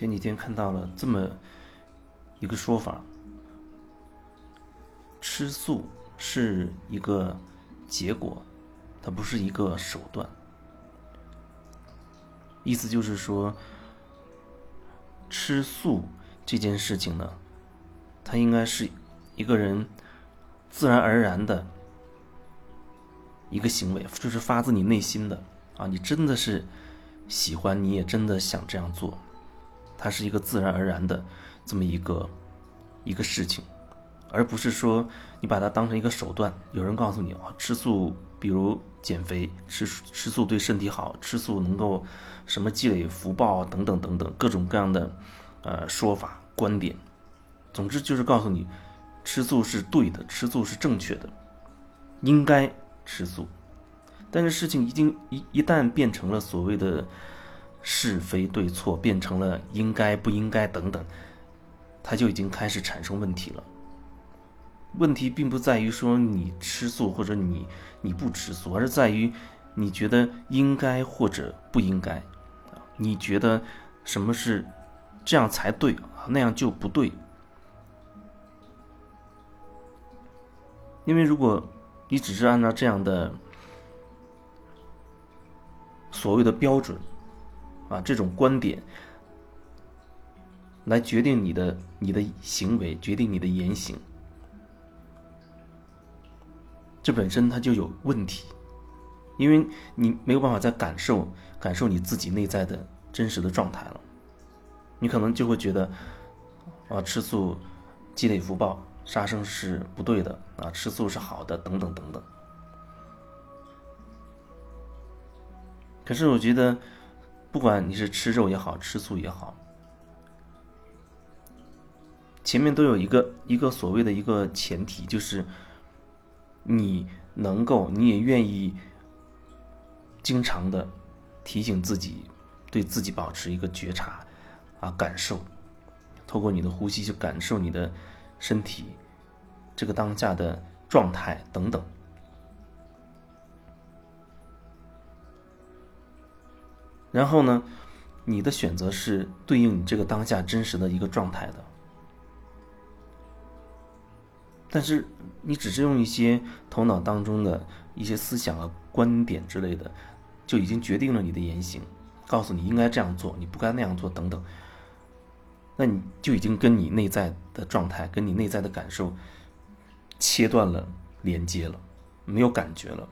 前几天看到了这么一个说法：吃素是一个结果，它不是一个手段。意思就是说，吃素这件事情呢，它应该是一个人自然而然的一个行为，就是发自你内心的啊，你真的是喜欢，你也真的想这样做，它是一个自然而然的这么一个一个事情，而不是说你把它当成一个手段。有人告诉你啊，吃素，比如减肥，吃吃素对身体好，吃素能够。什么积累福报等等等等各种各样的，呃说法观点，总之就是告诉你，吃素是对的，吃素是正确的，应该吃素。但是事情已经一一旦变成了所谓的是非对错，变成了应该不应该等等，它就已经开始产生问题了。问题并不在于说你吃素或者你你不吃素，而是在于你觉得应该或者不应该。你觉得什么是这样才对？那样就不对。因为如果你只是按照这样的所谓的标准啊，这种观点来决定你的你的行为，决定你的言行，这本身它就有问题，因为你没有办法再感受。感受你自己内在的真实的状态了，你可能就会觉得，啊，吃素积累福报，杀生是不对的啊，吃素是好的，等等等等。可是我觉得，不管你是吃肉也好，吃素也好，前面都有一个一个所谓的一个前提，就是你能够，你也愿意经常的。提醒自己，对自己保持一个觉察，啊，感受，透过你的呼吸去感受你的身体，这个当下的状态等等。然后呢，你的选择是对应你这个当下真实的一个状态的。但是你只是用一些头脑当中的一些思想啊、观点之类的。就已经决定了你的言行，告诉你应该这样做，你不该那样做等等。那你就已经跟你内在的状态、跟你内在的感受切断了连接了，没有感觉了。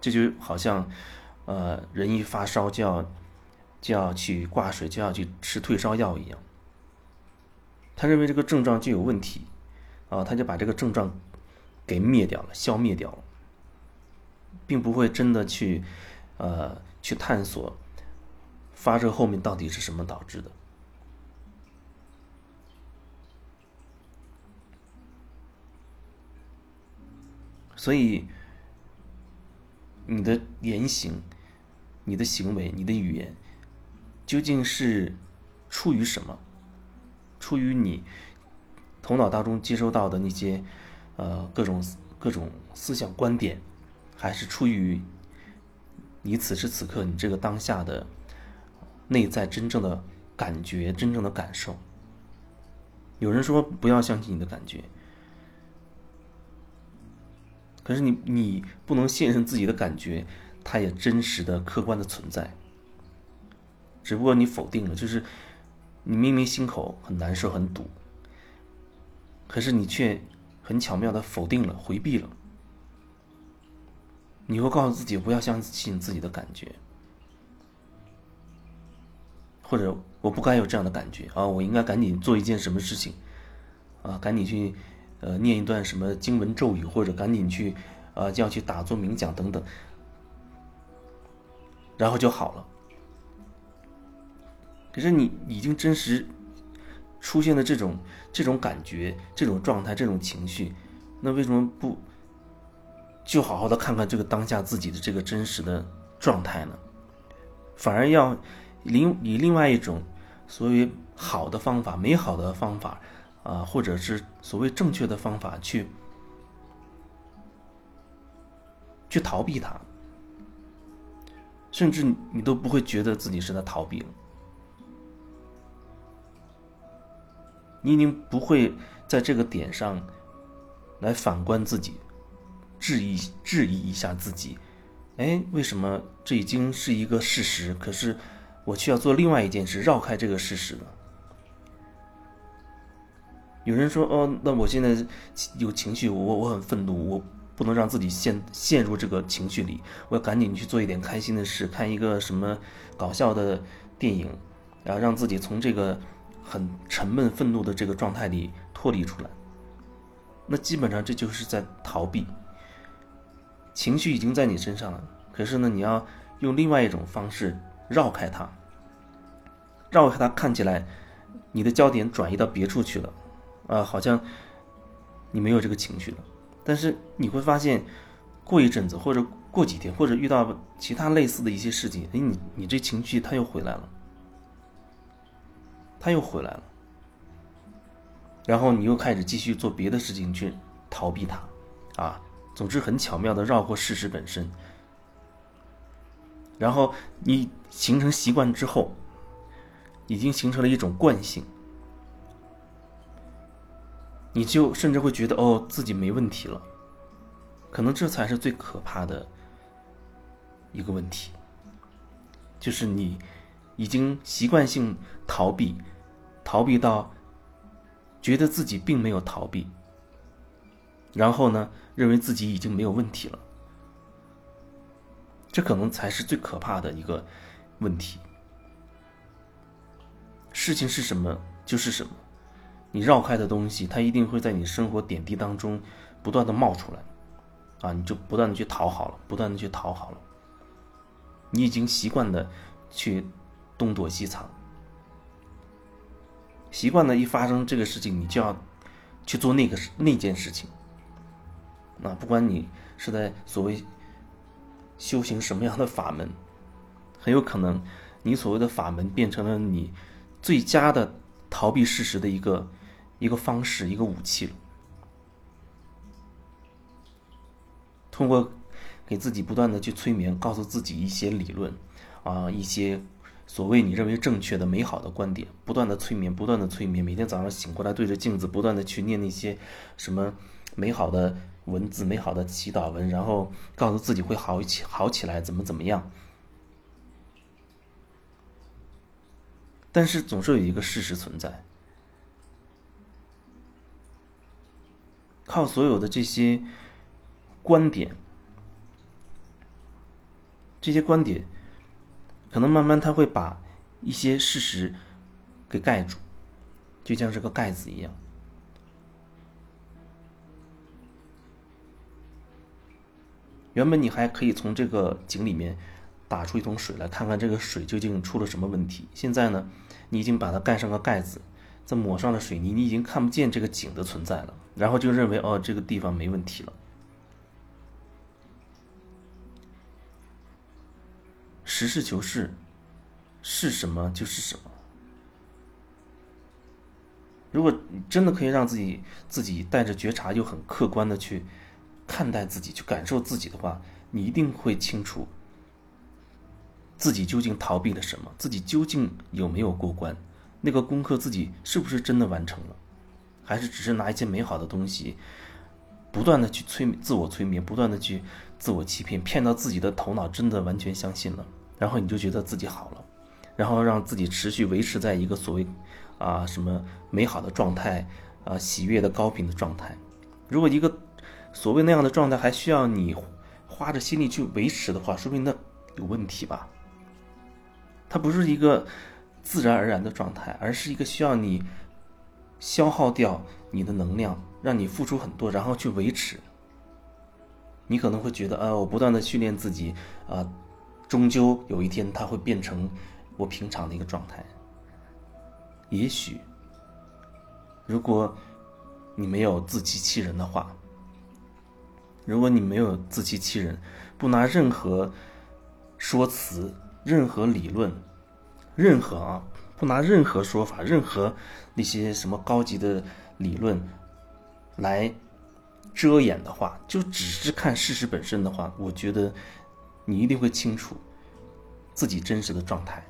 这就好像，呃，人一发烧就要就要去挂水，就要去吃退烧药一样。他认为这个症状就有问题，啊，他就把这个症状给灭掉了，消灭掉了。并不会真的去，呃，去探索发热后面到底是什么导致的。所以，你的言行、你的行为、你的语言，究竟是出于什么？出于你头脑当中接收到的那些，呃，各种各种思想观点。还是出于你此时此刻你这个当下的内在真正的感觉、真正的感受。有人说不要相信你的感觉，可是你你不能信任自己的感觉，它也真实的、客观的存在。只不过你否定了，就是你明明心口很难受、很堵，可是你却很巧妙的否定了、回避了。你会告诉自己不要相信自己的感觉，或者我不该有这样的感觉啊！我应该赶紧做一件什么事情，啊，赶紧去呃念一段什么经文咒语，或者赶紧去啊就要去打坐冥想等等，然后就好了。可是你已经真实出现的这种这种感觉、这种状态、这种情绪，那为什么不？就好好的看看这个当下自己的这个真实的状态呢，反而要另以另外一种所谓好的方法、美好的方法啊，或者是所谓正确的方法去去逃避它，甚至你都不会觉得自己是在逃避了。你已经不会在这个点上来反观自己，质疑质疑一下自己，哎，为什么这已经是一个事实？可是我却要做另外一件事，绕开这个事实呢？有人说，哦，那我现在有情绪，我我很愤怒，我不能让自己陷陷入这个情绪里，我要赶紧去做一点开心的事，看一个什么搞笑的电影，然后让自己从这个很沉闷、愤怒的这个状态里脱离出来。”那基本上这就是在逃避。情绪已经在你身上了，可是呢，你要用另外一种方式绕开它，绕开它，看起来你的焦点转移到别处去了。啊，好像你没有这个情绪了，但是你会发现，过一阵子或者过几天，或者遇到其他类似的一些事情，哎，你你这情绪它又回来了，它又回来了，然后你又开始继续做别的事情去逃避它，啊，总之很巧妙的绕过事实本身，然后你形成习惯之后，已经形成了一种惯性。你就甚至会觉得哦，自己没问题了，可能这才是最可怕的一个问题，就是你已经习惯性逃避，逃避到觉得自己并没有逃避，然后呢，认为自己已经没有问题了，这可能才是最可怕的一个问题。事情是什么就是什么。你绕开的东西，它一定会在你生活点滴当中不断的冒出来，啊，你就不断的去讨好了，不断的去讨好了。你已经习惯的去东躲西藏，习惯的一发生这个事情，你就要去做那个那件事情。啊，不管你是在所谓修行什么样的法门，很有可能你所谓的法门变成了你最佳的逃避事实的一个。一个方式，一个武器了。通过给自己不断的去催眠，告诉自己一些理论，啊，一些所谓你认为正确的、美好的观点，不断的催眠，不断的催眠。每天早上醒过来，对着镜子，不断的去念那些什么美好的文字、美好的祈祷文，然后告诉自己会好起好起来，怎么怎么样。但是总是有一个事实存在。靠所有的这些观点，这些观点，可能慢慢他会把一些事实给盖住，就像是个盖子一样。原本你还可以从这个井里面打出一桶水来看看这个水究竟出了什么问题，现在呢，你已经把它盖上个盖子。在抹上了水泥，你已经看不见这个井的存在了，然后就认为哦，这个地方没问题了。实事求是，是什么就是什么。如果你真的可以让自己自己带着觉察又很客观的去看待自己，去感受自己的话，你一定会清楚自己究竟逃避了什么，自己究竟有没有过关。那个功课自己是不是真的完成了，还是只是拿一些美好的东西，不断的去催自我催眠，不断的去自我欺骗，骗到自己的头脑真的完全相信了，然后你就觉得自己好了，然后让自己持续维持在一个所谓啊什么美好的状态啊喜悦的高频的状态。如果一个所谓那样的状态还需要你花着心力去维持的话，说明那有问题吧？它不是一个。自然而然的状态，而是一个需要你消耗掉你的能量，让你付出很多，然后去维持。你可能会觉得，啊，我不断的训练自己，啊，终究有一天它会变成我平常的一个状态。也许，如果你没有自欺欺人的话，如果你没有自欺欺人，不拿任何说辞、任何理论。任何啊，不拿任何说法、任何那些什么高级的理论来遮掩的话，就只是看事实本身的话，我觉得你一定会清楚自己真实的状态。